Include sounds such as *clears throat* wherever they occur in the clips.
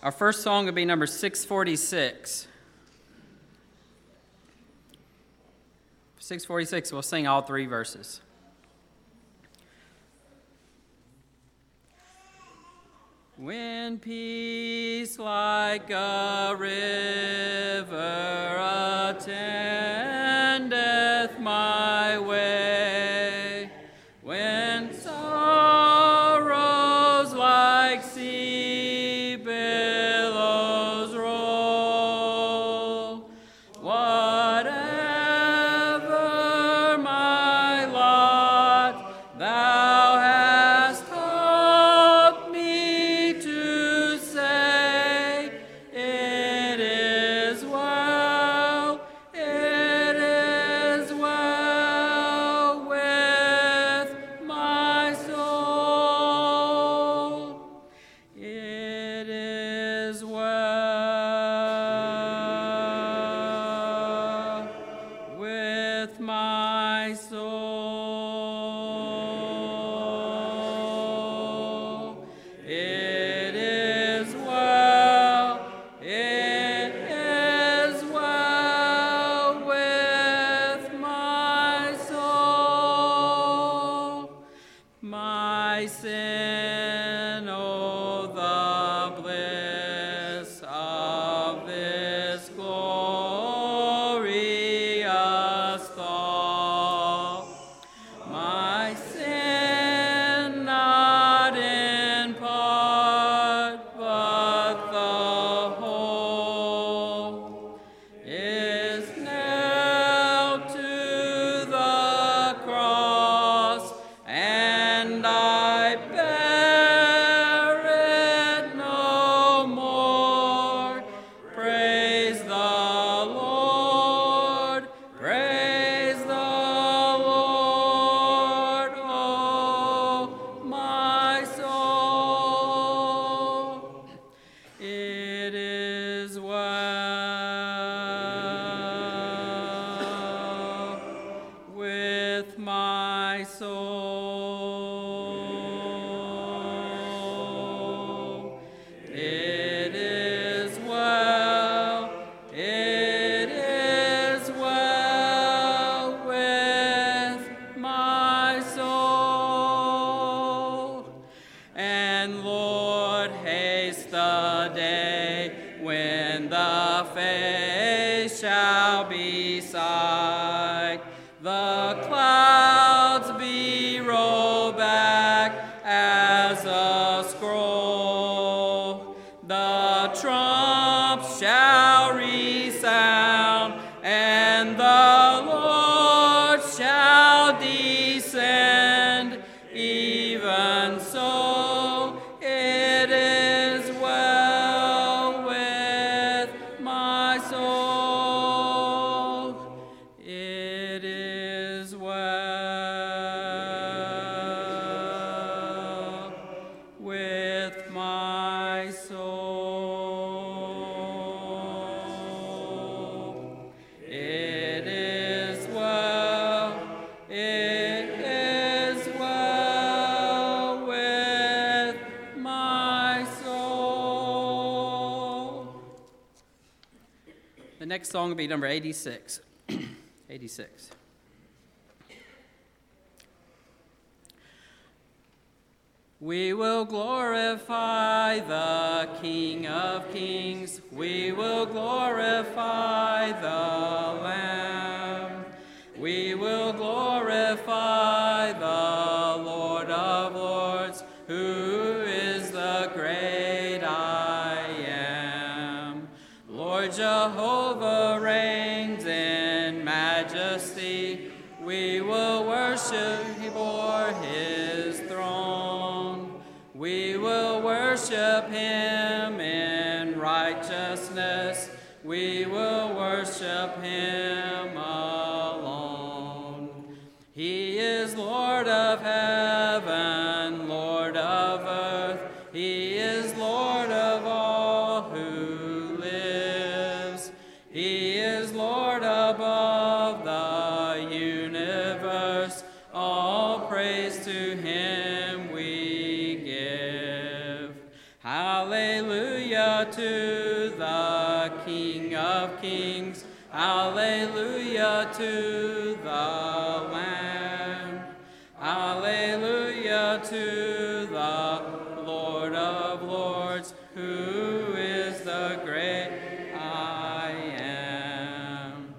Our first song will be number 646. 646, we'll sing all three verses. When peace like a river attends Christ shall be sight. The cloud next song will be number 86. *clears throat* 86. We will glorify the King of Kings. We will glorify the Lamb. We will glorify the Jehovah reigns in majesty. We will worship before his throne. We will worship him in righteousness. We will worship him. To the Lamb. Alleluia to the Lord of Lords, who is the great I am.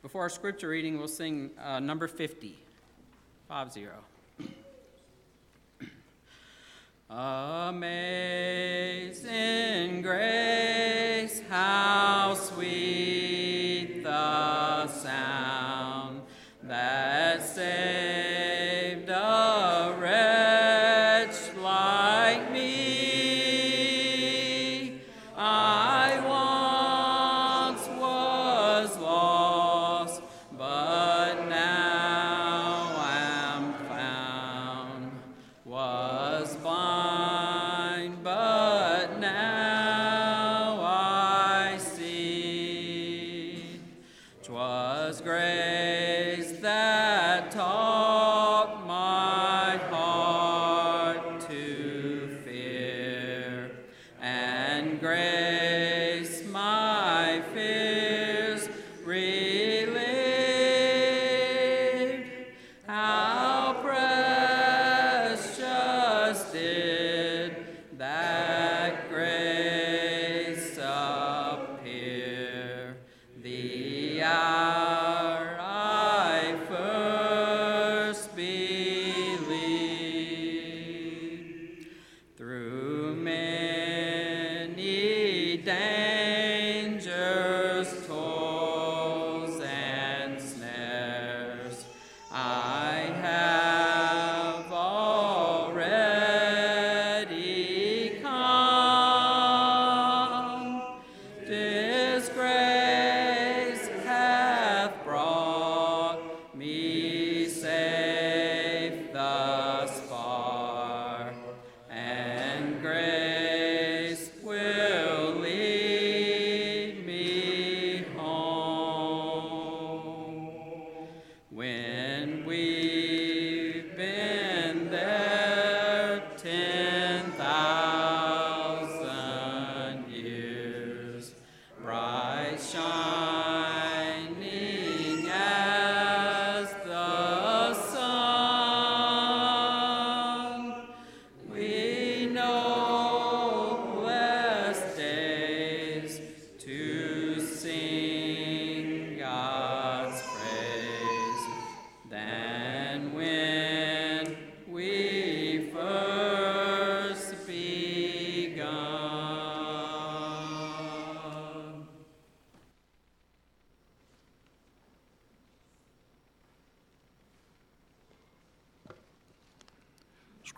Before our scripture reading, we'll sing uh, number 50. 5 0. Amazing grace, how sweet the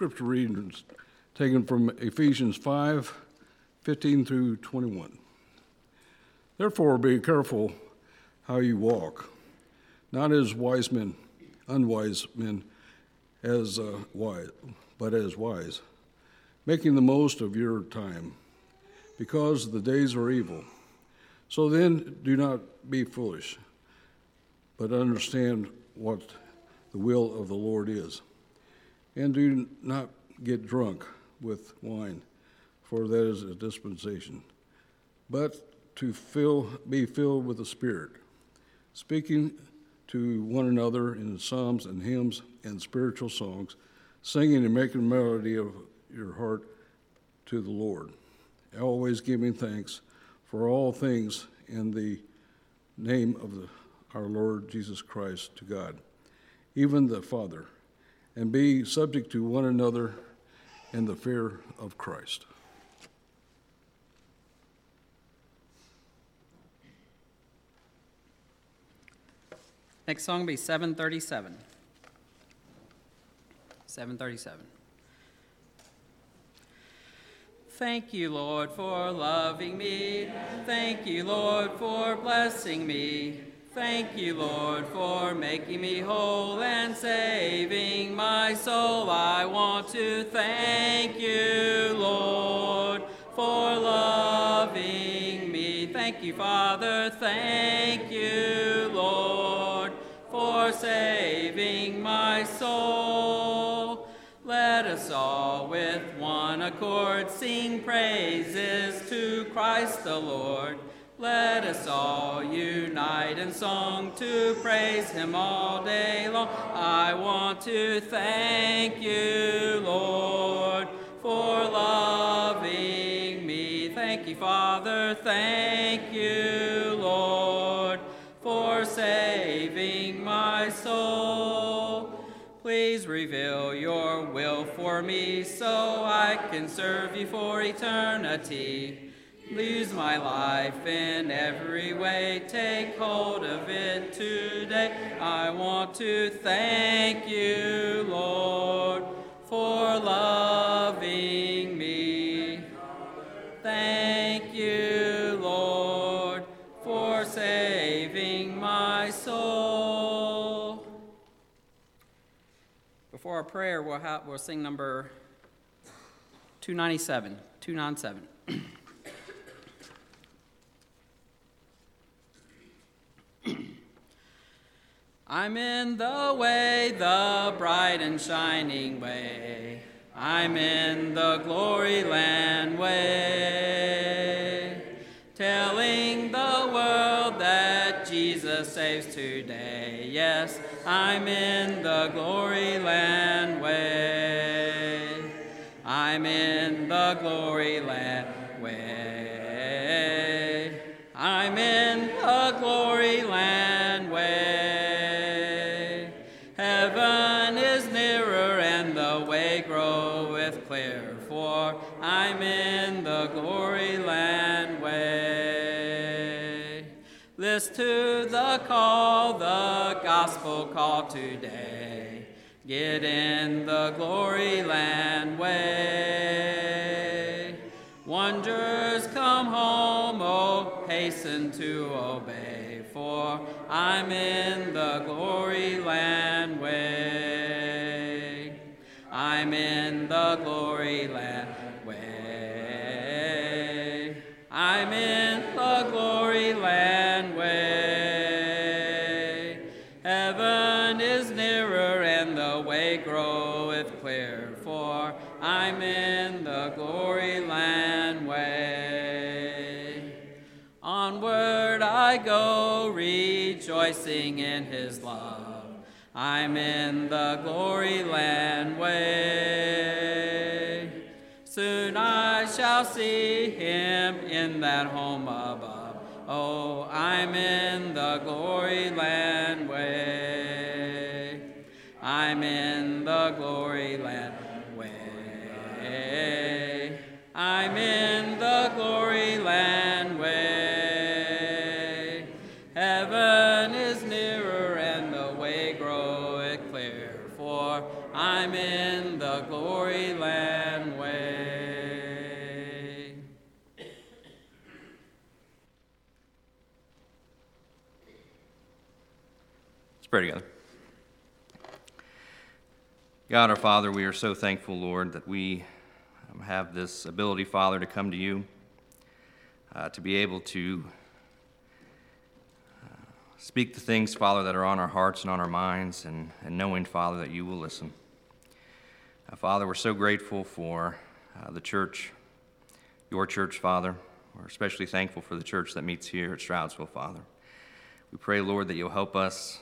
Scripture readings taken from Ephesians 5 15 through 21. Therefore, be careful how you walk, not as wise men, unwise men, as uh, wise, but as wise, making the most of your time, because the days are evil. So then, do not be foolish, but understand what the will of the Lord is. And do not get drunk with wine, for that is a dispensation, but to fill, be filled with the Spirit, speaking to one another in psalms and hymns and spiritual songs, singing and making melody of your heart to the Lord, always giving thanks for all things in the name of the, our Lord Jesus Christ to God, even the Father and be subject to one another in the fear of Christ. Next song will be 737. 737. Thank you, Lord, for loving me. Thank you, Lord, for blessing me. Thank you, Lord, for making me whole and saving my soul. I want to thank you, Lord, for loving me. Thank you, Father. Thank you, Lord, for saving my soul. Let us all with one accord sing praises to Christ the Lord. Let us all unite in song to praise him all day long. I want to thank you, Lord, for loving me. Thank you, Father. Thank you, Lord, for saving my soul. Please reveal your will for me so I can serve you for eternity. Lose my life in every way. Take hold of it today. I want to thank you, Lord, for loving me. Thank you, Lord, for saving my soul. Before our prayer, we'll, have, we'll sing number 297. 297. I'm in the way, the bright and shining way. I'm in the glory land way. Telling the world that Jesus saves today. Yes, I'm in the glory land way. I'm in the glory land to the call, the gospel call today. Get in the glory land way. Wonders come home, oh, hasten to obey, for I'm in the glory land way. Rejoicing in his love. I'm in the glory land way. Soon I shall see him in that home above. Oh, I'm in the glory land God our Father, we are so thankful, Lord, that we have this ability, Father, to come to you, uh, to be able to uh, speak the things, Father, that are on our hearts and on our minds, and, and knowing, Father, that you will listen. Uh, Father, we're so grateful for uh, the church, your church, Father. We're especially thankful for the church that meets here at Stroudsville, Father. We pray, Lord, that you'll help us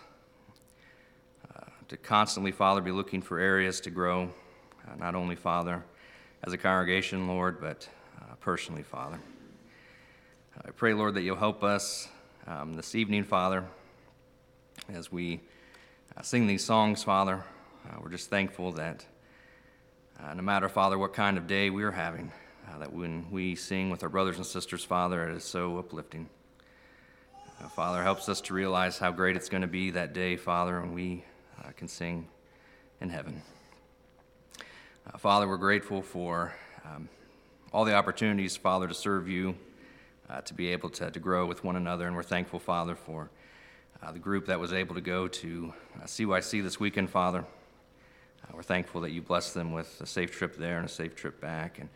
to constantly, Father, be looking for areas to grow, uh, not only, Father, as a congregation, Lord, but uh, personally, Father. I pray, Lord, that you'll help us um, this evening, Father, as we uh, sing these songs, Father. Uh, we're just thankful that uh, no matter, Father, what kind of day we are having, uh, that when we sing with our brothers and sisters, Father, it is so uplifting. Father, helps us to realize how great it's going to be that day, Father, when we uh, can sing in heaven. Uh, Father, we're grateful for um, all the opportunities, Father, to serve you, uh, to be able to, to grow with one another, and we're thankful, Father, for uh, the group that was able to go to CYC uh, this weekend, Father. Uh, we're thankful that you blessed them with a safe trip there and a safe trip back. And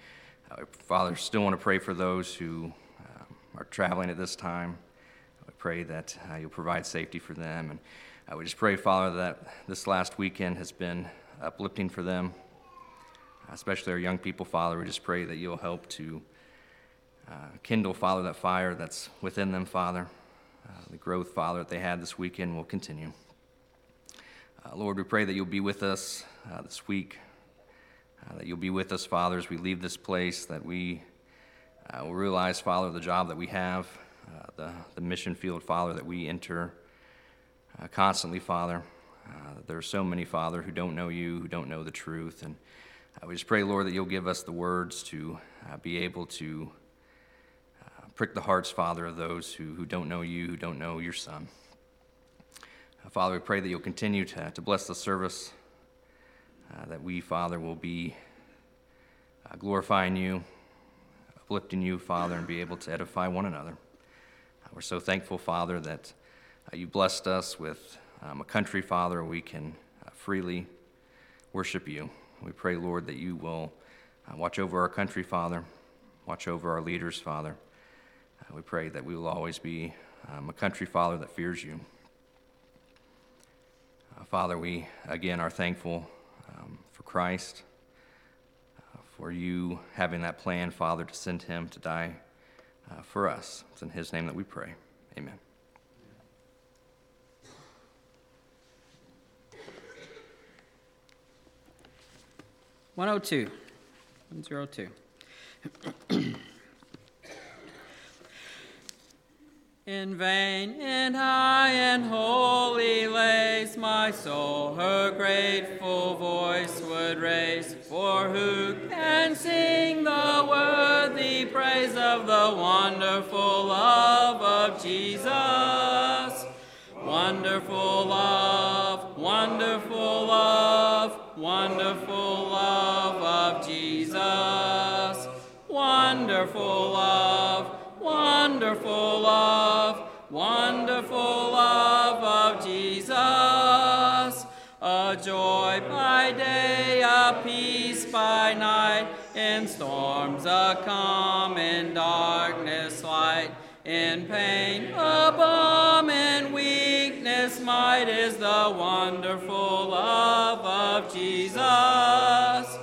Father, still want to pray for those who um, are traveling at this time. We pray that you'll provide safety for them and I would just pray, Father, that this last weekend has been uplifting for them. especially our young people, Father. We just pray that you'll help to uh, kindle, Father, that fire that's within them, Father. Uh, the growth, Father, that they had this weekend will continue. Uh, Lord, we pray that you'll be with us uh, this week, uh, that you'll be with us, Father, as we leave this place, that we uh, will realize, Father, the job that we have, the, the mission field, Father, that we enter constantly, Father. there are so many, Father, who don't know you, who don't know the truth, and we just pray, Lord, that you'll give us the words to be able to prick the hearts, Father, of those who, who don't know you, who don't know your Son. Uh, Father, we pray that you'll continue to, to bless the service, uh, that we, Father, will be uh, glorifying you, uplifting you, Father, and be able to edify one another. Uh, we're so thankful, Father, that uh, you blessed us with um, a country, Father, we can uh, freely worship you. We pray, Lord, that you will watch over our country, Father, watch over our leaders, Father. we pray that we will always be um, a country, Father, that fears you. Uh, Father, we again are thankful um, for Christ, uh, for you having that plan, Father, to send him to die uh, for us. It's in his name that we pray. Amen. One oh two. One zero two. In vain, in high and holy lays my soul her grateful voice would raise. For who can sing the worthy praise of the wonderful love of Jesus? Wonderful love, wonderful love, wonderful love of Jesus. Wonderful love, wonderful love wonderful love of Jesus, a joy by day, a peace by night, in storms a calm, in darkness light, in pain a balm, in weakness might is the wonderful love of Jesus.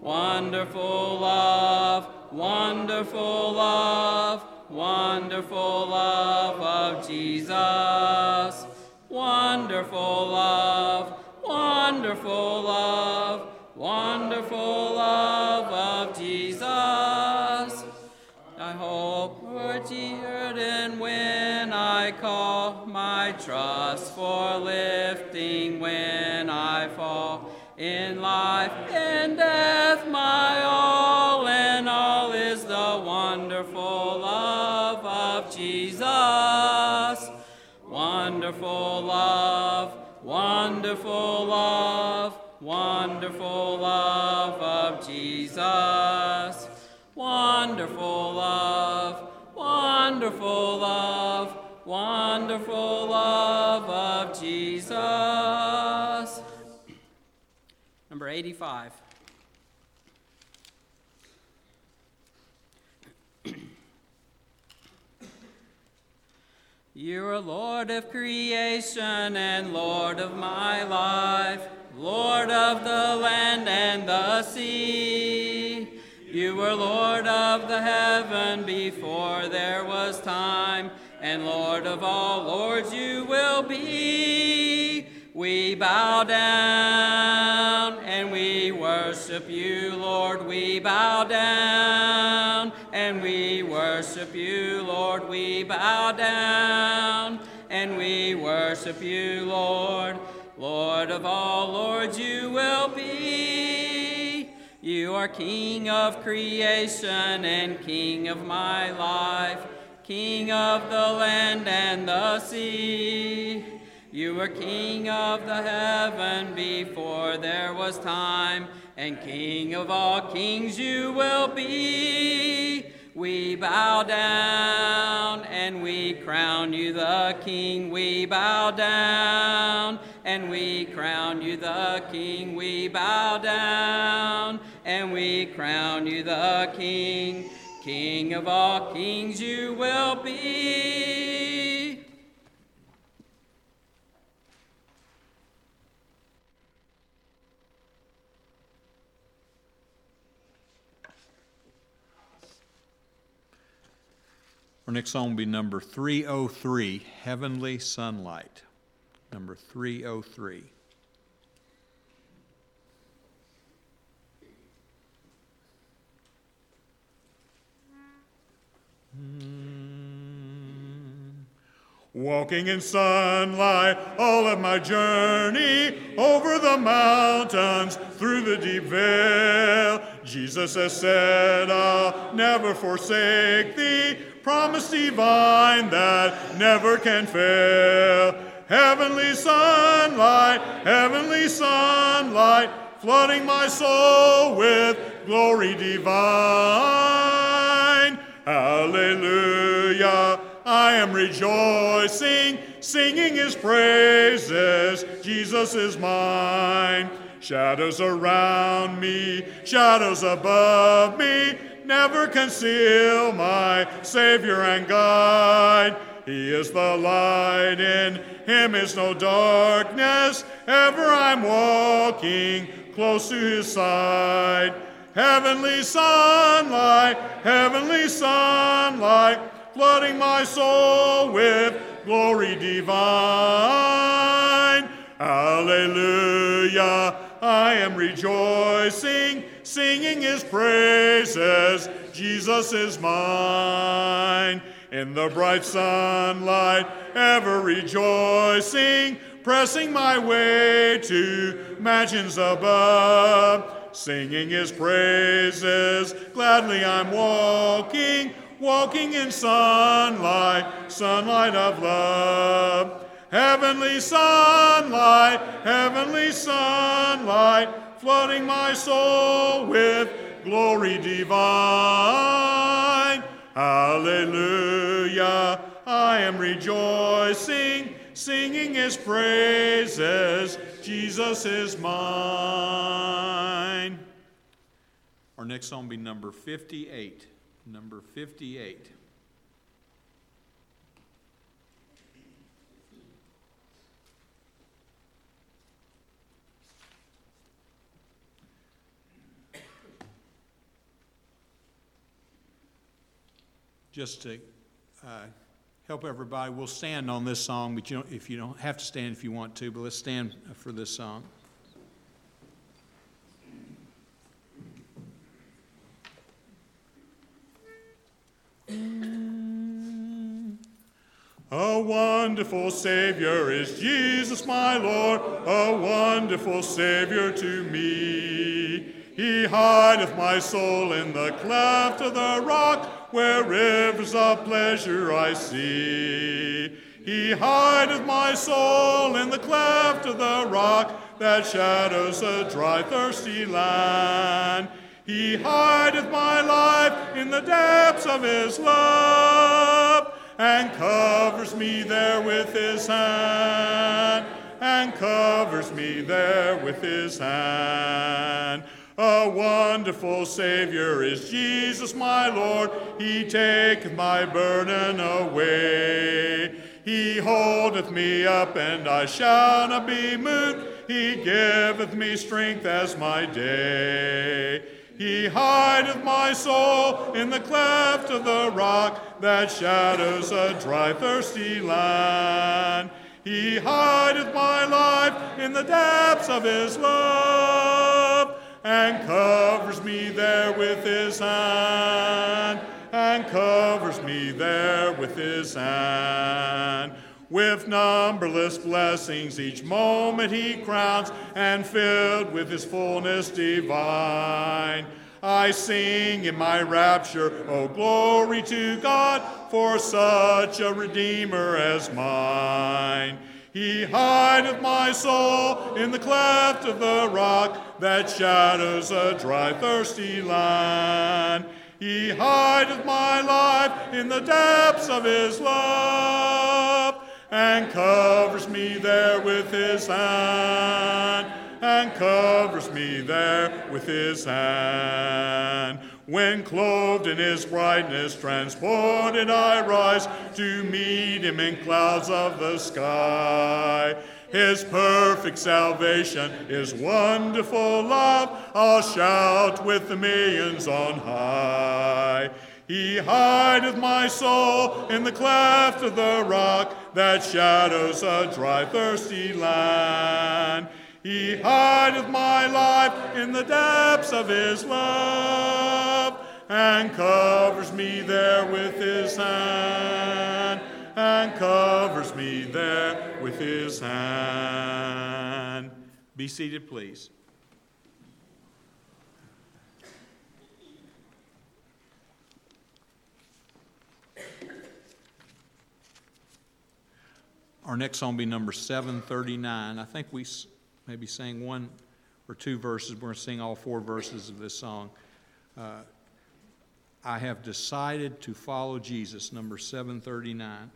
Wonderful love, wonderful love, Wonderful love of Jesus. Wonderful love, wonderful love, wonderful love of Jesus. Wonderful love, wonderful love, wonderful love of Jesus. Wonderful love, wonderful love, wonderful love of Jesus. Number 85. You are Lord of creation and Lord of my life, Lord of the land and the sea. You were Lord of the heaven before there was time, and Lord of all lords you will be. We bow down and we worship you, Lord. We bow down and we worship you, Lord. We bow down and we worship you, Lord. Lord of all lords, you will be. You are King of creation and King of my life, King of the land and the sea. You were King of the heaven before there was time, and King of all kings you will be. We bow down and we crown you the King. We bow down and we crown you the King. We bow down and we crown you the King. King of all kings you will be. Our next song will be number 303, Heavenly Sunlight. Number 303. Hmm. Walking in sunlight all of my journey over the mountains, through the deep vale. Jesus has said, I'll never forsake thee. Promise divine that never can fail. Heavenly sunlight, heavenly sunlight, flooding my soul with glory divine. Hallelujah. I am rejoicing, singing his praises. Jesus is mine. Shadows around me, shadows above me, never conceal my Savior and guide. He is the light, in him is no darkness. Ever I'm walking close to his side. Heavenly sunlight, heavenly sunlight, flooding my soul with glory divine. Hallelujah, I am rejoicing, singing his praises. Jesus is mine. In the bright sunlight, ever rejoicing, pressing my way to mansions above. Singing his praises, gladly I'm walking, walking in sunlight, sunlight of love. Heavenly sunlight, heavenly sunlight, flooding my soul with glory divine. Hallelujah, I am rejoicing, singing his praises. Jesus is mine. Our next song will be number 58. Number 58. Just to uh, help everybody, we'll stand on this song, but you don't, if you don't have to stand if you want to, but let's stand for this song. A wonderful Savior is Jesus, my Lord, a wonderful Savior to me. He hideth my soul in the cleft of the rock, where rivers of pleasure I see. He hideth my soul in the cleft of the rock, that shadows a dry, thirsty land. He hideth my life in the depths of his love and covers me there with his hand, and covers me there with his hand. A wonderful Savior is Jesus, my Lord. He taketh my burden away. He holdeth me up, and I shall not be moved. He giveth me strength as my day. He hideth my soul in the cleft of the rock that shadows a dry, thirsty land. He hideth my life in the depths of his love and covers me there with his hand, and covers me there with his hand. With numberless blessings each moment he crowns, and filled with his fullness divine. I sing in my rapture, oh glory to God, for such a Redeemer as mine. He hideth my soul in the cleft of the rock that shadows a dry, thirsty land. He hideth my life in the depths of his love and covers me there with his hand, and covers me there with his hand. When clothed in his brightness, transported I rise to meet him in clouds of the sky. His perfect salvation, his wonderful love, I'll shout with the millions on high. He hideth my soul in the cleft of the rock that shadows a dry, thirsty land. He hideth my life in the depths of his love and covers me there with his hand, and covers me there with his hand. Be seated, please. Our next song will be number 739. I think we maybe sang one or two verses. We're going to sing all four verses of this song. Uh, I have decided to follow Jesus, number 739.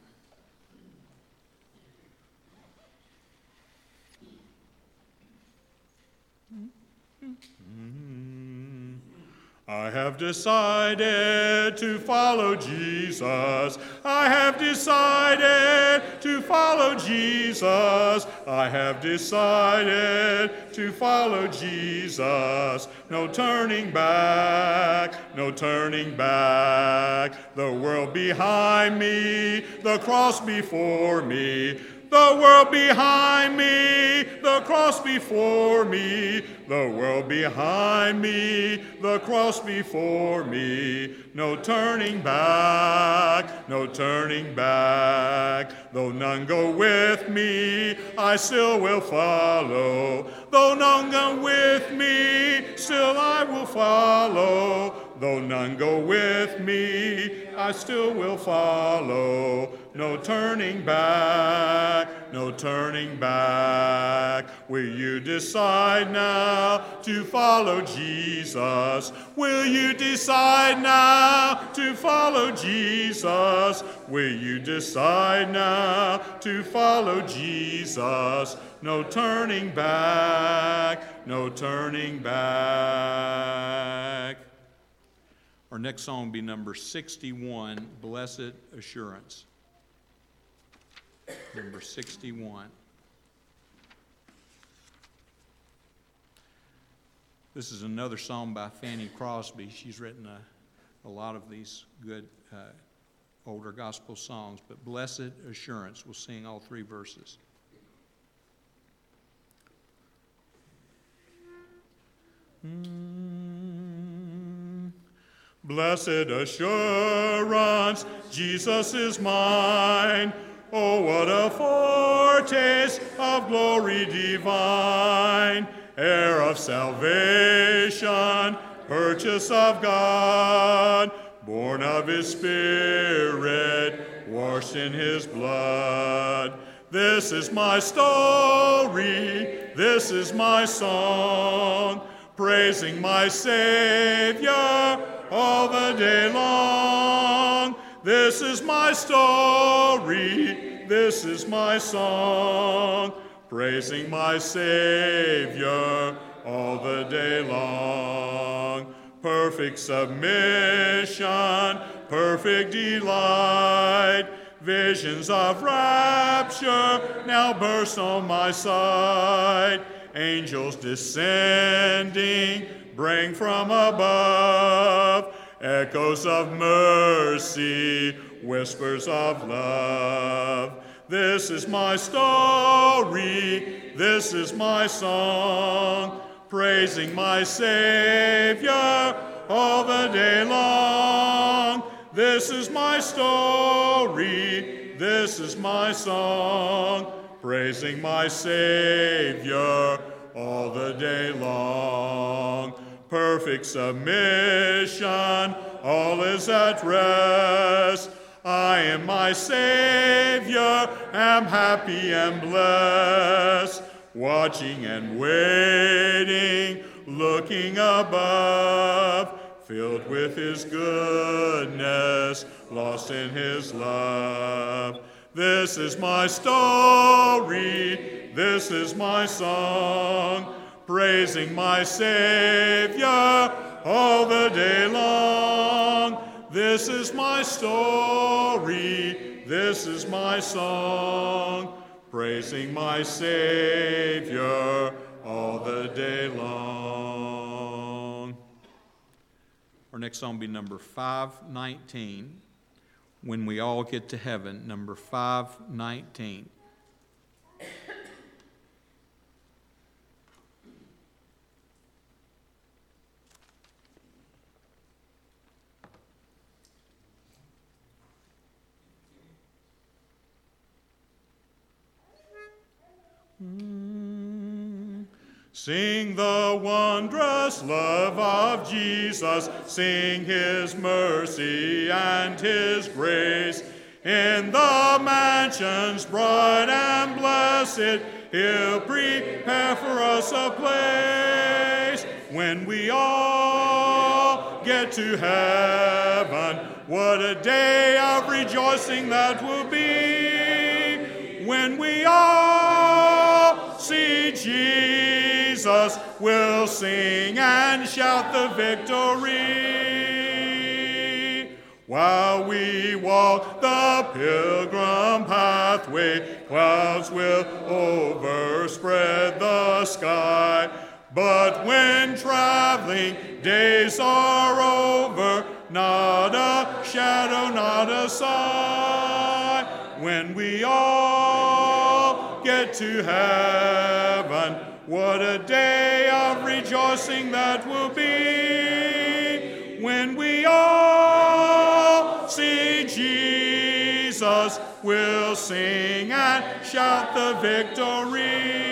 I have decided to follow Jesus. I have decided to follow Jesus. I have decided to follow Jesus. No turning back, no turning back. The world behind me, the cross before me. The world behind me, the cross before me, the world behind me, the cross before me. No turning back, no turning back. Though none go with me, I still will follow. Though none go with me, still I will follow. Though none go with me, I still will follow. No turning back, no turning back. Will you decide now to follow Jesus? Will you decide now to follow Jesus? Will you decide now to follow Jesus? No turning back, no turning back. Our next song will be number 61, Blessed Assurance. Number 61. This is another song by Fanny Crosby. She's written a, a lot of these good uh, older gospel songs, but Blessed Assurance, we'll sing all three verses. Blessed assurance, Jesus is mine. Oh, what a foretaste of glory divine, heir of salvation, purchase of God, born of his Spirit, washed in his blood. This is my story, this is my song, praising my Savior all the day long. This is my story, this is my song, praising my Savior all the day long. Perfect submission, perfect delight, visions of rapture now burst on my sight. Angels descending, bring from above echoes of mercy, whispers of love. This is my story, this is my song, praising my Savior all the day long. This is my story, this is my song, praising my Savior all the day long perfect submission, all is at rest. I am my Savior, am happy and blessed, watching and waiting, looking above, filled with His goodness, lost in His love. This is my story, this is my song praising my Savior all the day long. This is my story, this is my song, praising my Savior all the day long. Our next song will be number 519. When we all get to heaven, number 519. Sing the wondrous love of Jesus, sing his mercy and his grace. In the mansions bright and blessed, he'll prepare for us a place. When we all get to heaven, what a day of rejoicing that will be. When we all see Jesus, we'll sing and shout the victory. While we walk the pilgrim pathway, clouds will overspread the sky. But when traveling days are over, not a shadow, not a sign. When we all get to heaven, what a day of rejoicing that will be. When we all see Jesus, we'll sing and shout the victory.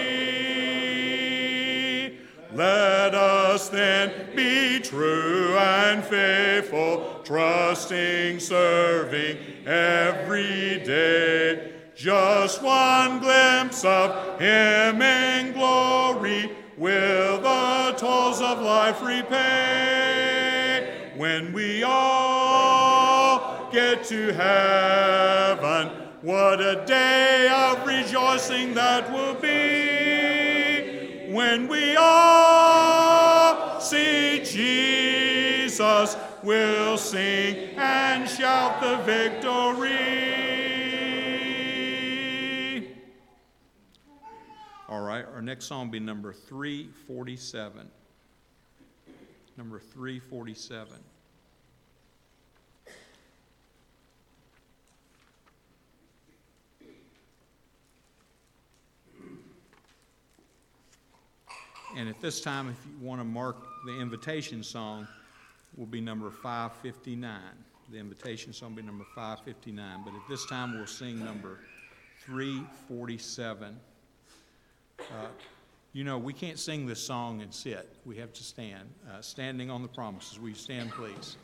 Let us then be true and faithful, trusting, serving every day. Just one glimpse of Him in glory will the tolls of life repay. When we all get to heaven, what a day of rejoicing that will be. When we all see Jesus, we'll sing and shout the victory. Right, our next song will be number 347. Number 347. And at this time, if you want to mark the invitation song, will be number 559. The invitation song will be number 559. But at this time, we'll sing number 347. Uh, You know, we can't sing this song and sit. We have to stand. Uh, Standing on the promises. Will you stand, please?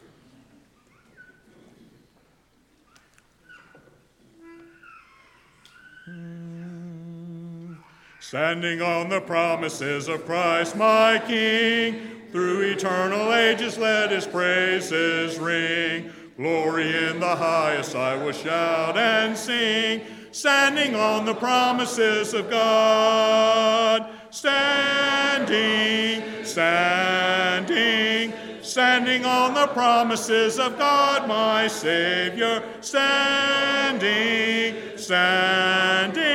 Standing on the promises of Christ my King, through eternal ages let his praises ring. Glory in the highest I will shout and sing, standing on the promises of God. Standing, standing, standing on the promises of God my Savior. Standing, standing.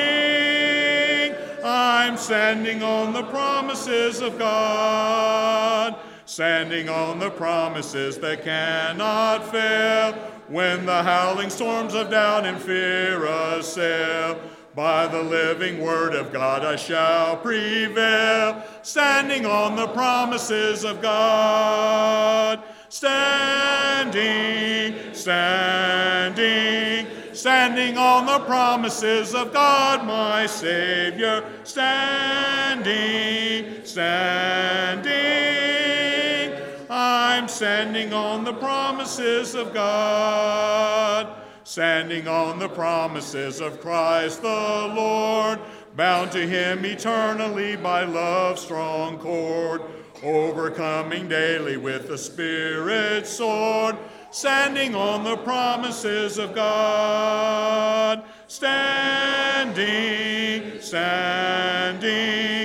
I'm standing on the promises of God, standing on the promises that cannot fail. When the howling storms of doubt and fear assail, by the living word of God I shall prevail, standing on the promises of God. Standing, standing, standing on the promises of God, my Savior. Standing, standing, standing on the promises of God. Standing on the promises of Christ the Lord, bound to Him eternally by love's strong cord overcoming daily with the Spirit's sword, standing on the promises of God. Standing, standing,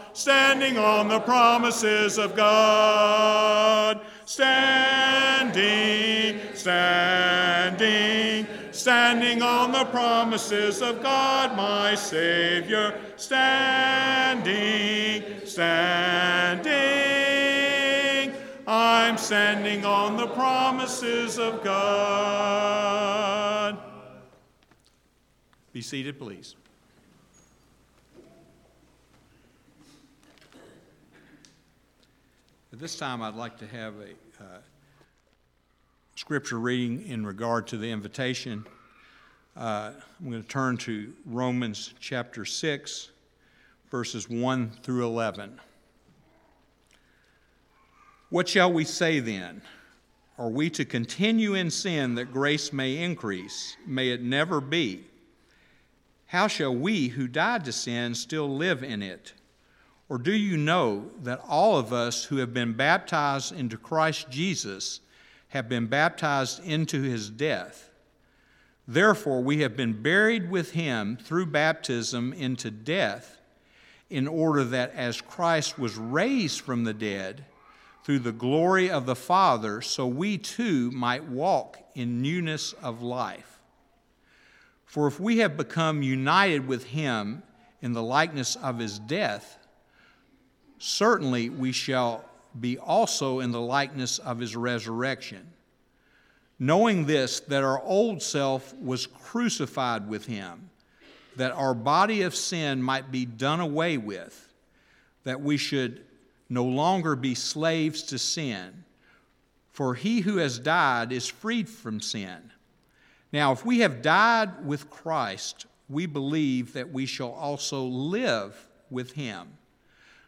Standing on the promises of God. Standing, standing, standing on the promises of God, my Savior. Standing, standing, I'm standing on the promises of God. Be seated, please. This time, I'd like to have a uh, scripture reading in regard to the invitation. Uh, I'm going to turn to Romans chapter 6, verses 1 through 11. What shall we say then? Are we to continue in sin that grace may increase? May it never be. How shall we who died to sin still live in it? Or do you know that all of us who have been baptized into Christ Jesus have been baptized into his death? Therefore, we have been buried with him through baptism into death, in order that as Christ was raised from the dead through the glory of the Father, so we too might walk in newness of life. For if we have become united with him in the likeness of his death, certainly we shall be also in the likeness of his resurrection. Knowing this, that our old self was crucified with him, that our body of sin might be done away with, that we should no longer be slaves to sin. For he who has died is freed from sin. Now, if we have died with Christ, we believe that we shall also live with him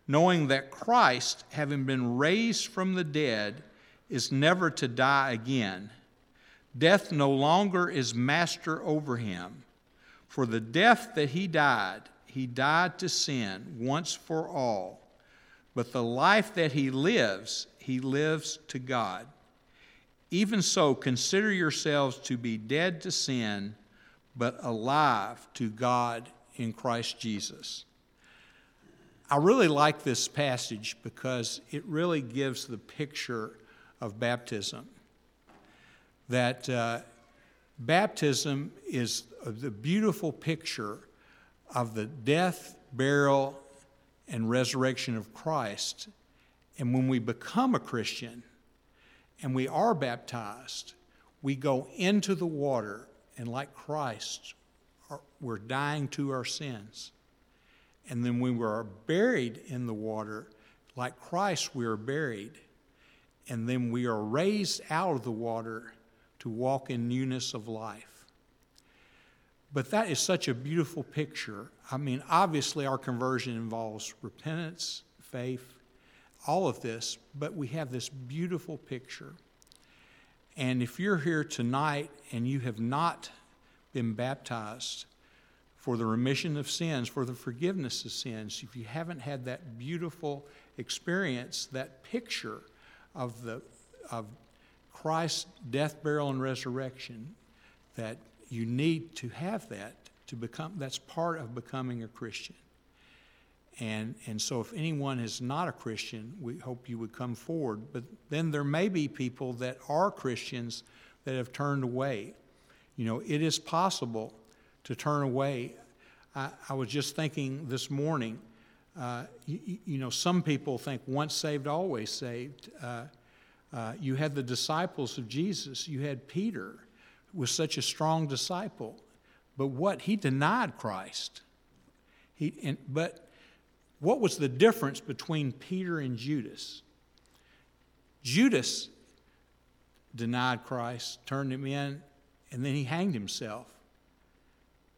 knowing that Christ, having been raised from the dead, is never to die again. Death no longer is master over him. For the death that he died, he died to sin once for all. But the life that he lives, he lives to God. Even so, consider yourselves to be dead to sin, but alive to God in Christ Jesus. I really like this passage because it really gives the picture of baptism. That uh, baptism is the beautiful picture of the death, burial, and resurrection of Christ. And when we become a Christian and we are baptized, we go into the water, and like Christ, we're dying to our sins. And then when we are buried in the water, like Christ, we are buried. And then we are raised out of the water to walk in newness of life. But that is such a beautiful picture. I mean, obviously, our conversion involves repentance, faith, all of this, but we have this beautiful picture. And if you're here tonight and you have not been baptized, for the remission of sins, for the forgiveness of sins, if you haven't had that beautiful experience, that picture of, the, of Christ's death, burial, and resurrection, that you need to have that to become, that's part of becoming a Christian. And, and so, if anyone is not a Christian, we hope you would come forward. But then there may be people that are Christians that have turned away. You know, it is possible to turn away. I, I was just thinking this morning, uh, you, you, know, some people think once saved, always saved. Uh, uh, you had the disciples of Jesus. You had Peter, who was such a strong disciple. But what? He denied Christ. He, and, but what was the difference between Peter and Judas? Judas denied Christ, turned him in, and then he hanged himself.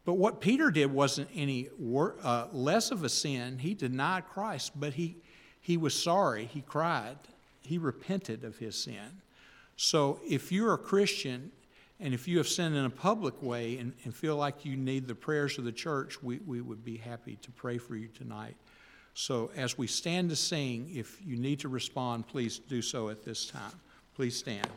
But what Peter did wasn't any wor- uh, less of a sin. He denied Christ, but he, he was sorry. He cried. He repented of his sin. So if you're a Christian and if you have sinned in a public way and, and feel like you need the prayers of the church, we, we would be happy to pray for you tonight. So as we stand to sing, if you need to respond, please do so at this time. Please stand.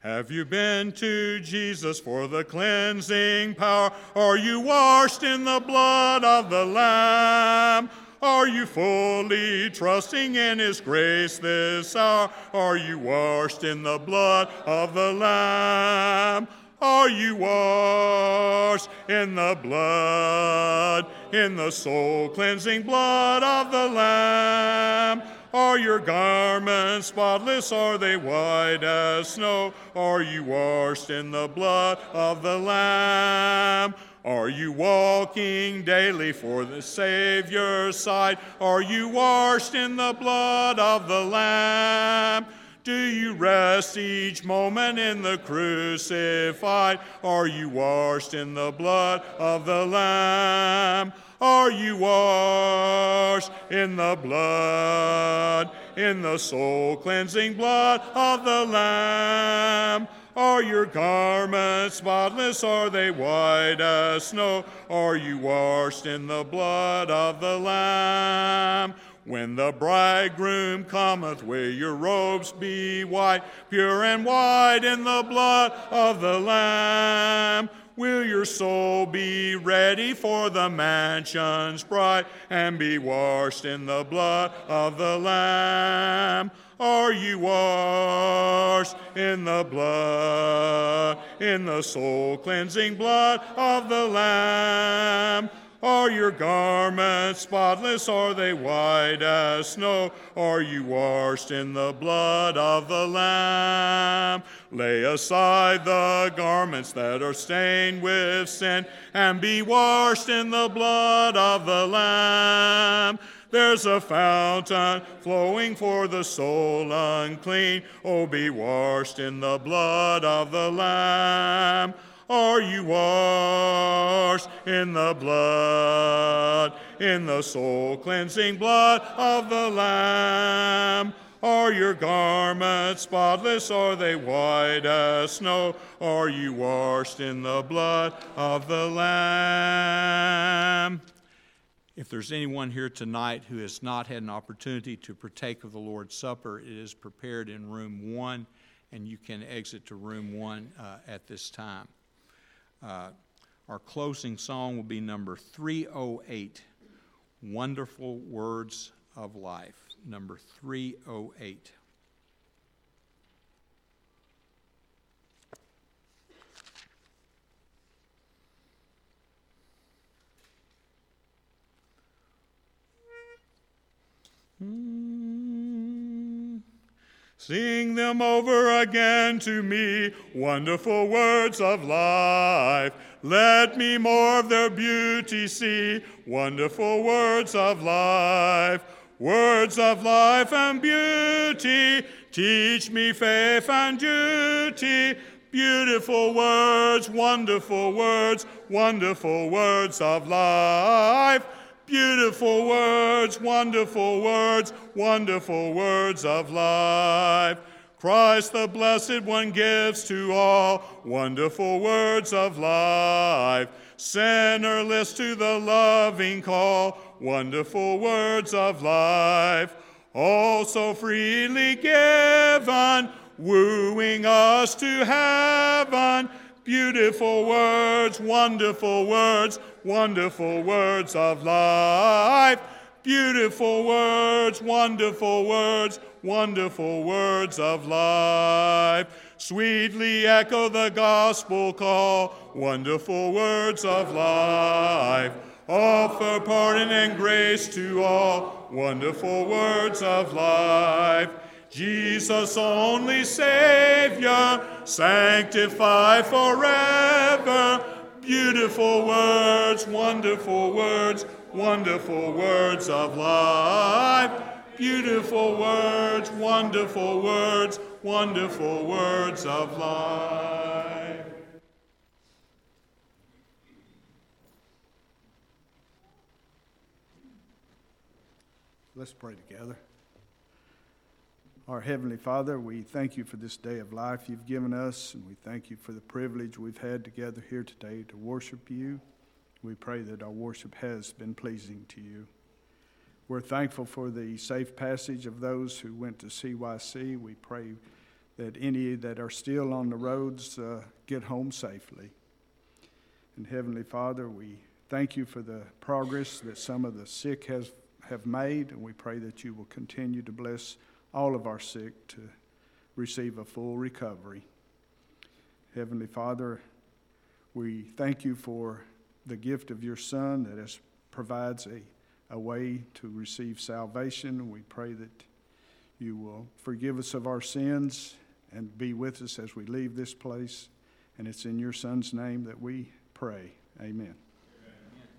Have you been to Jesus for the cleansing power? Are you washed in the blood of the Lamb? Are you fully trusting in His grace this hour? Are you washed in the blood of the Lamb? Are you washed in the blood, in the soul cleansing blood of the Lamb? Are your garments spotless? Are they white as snow? Are you washed in the blood of the Lamb? Are you walking daily for the Savior's side? Are you washed in the blood of the Lamb? Do you rest each moment in the crucified? Are you washed in the blood of the Lamb? Are you washed in the blood, in the soul cleansing blood of the Lamb? Are your garments spotless? Are they white as snow? Are you washed in the blood of the Lamb? When the bridegroom cometh, will your robes be white, pure and white in the blood of the Lamb? Will your soul be ready for the mansion's bright and be washed in the blood of the Lamb? Are you washed in the blood, in the soul cleansing blood of the Lamb? Are your garments spotless? Are they white as snow? Are you washed in the blood of the Lamb? Lay aside the garments that are stained with sin and be washed in the blood of the Lamb. There's a fountain flowing for the soul unclean. Oh, be washed in the blood of the Lamb. Are you washed in the blood, in the soul cleansing blood of the Lamb? Are your garments spotless? Are they white as snow? Are you washed in the blood of the Lamb? If there's anyone here tonight who has not had an opportunity to partake of the Lord's Supper, it is prepared in room one, and you can exit to room one uh, at this time. Uh, our closing song will be number 308 Wonderful Words of Life. Number 308. Sing them over again to me, wonderful words of life. Let me more of their beauty see, wonderful words of life. Words of life and beauty, teach me faith and duty. Beautiful words, wonderful words, wonderful words of life. Beautiful words, wonderful words, wonderful words of life. Christ the Blessed One gives to all wonderful words of life. Sinnerless to the loving call, wonderful words of life. All so freely given, wooing us to heaven. Beautiful words, wonderful words, wonderful words of life. Beautiful words, wonderful words, wonderful words of life. Sweetly echo the gospel call, wonderful words of life. Offer pardon and grace to all, wonderful words of life. Jesus, only Savior, sanctify forever. Beautiful words, wonderful words, wonderful words of life. Beautiful words, wonderful words, wonderful words of life. Let's pray together. Our Heavenly Father, we thank you for this day of life you've given us, and we thank you for the privilege we've had together here today to worship you. We pray that our worship has been pleasing to you. We're thankful for the safe passage of those who went to CYC. We pray that any that are still on the roads uh, get home safely. And Heavenly Father, we thank you for the progress that some of the sick has, have made, and we pray that you will continue to bless all of our sick to receive a full recovery. Heavenly Father, we thank you for the gift of your Son that has, provides a, a way to receive salvation. We pray that you will forgive us of our sins and be with us as we leave this place. And it's in your Son's name that we pray. Amen.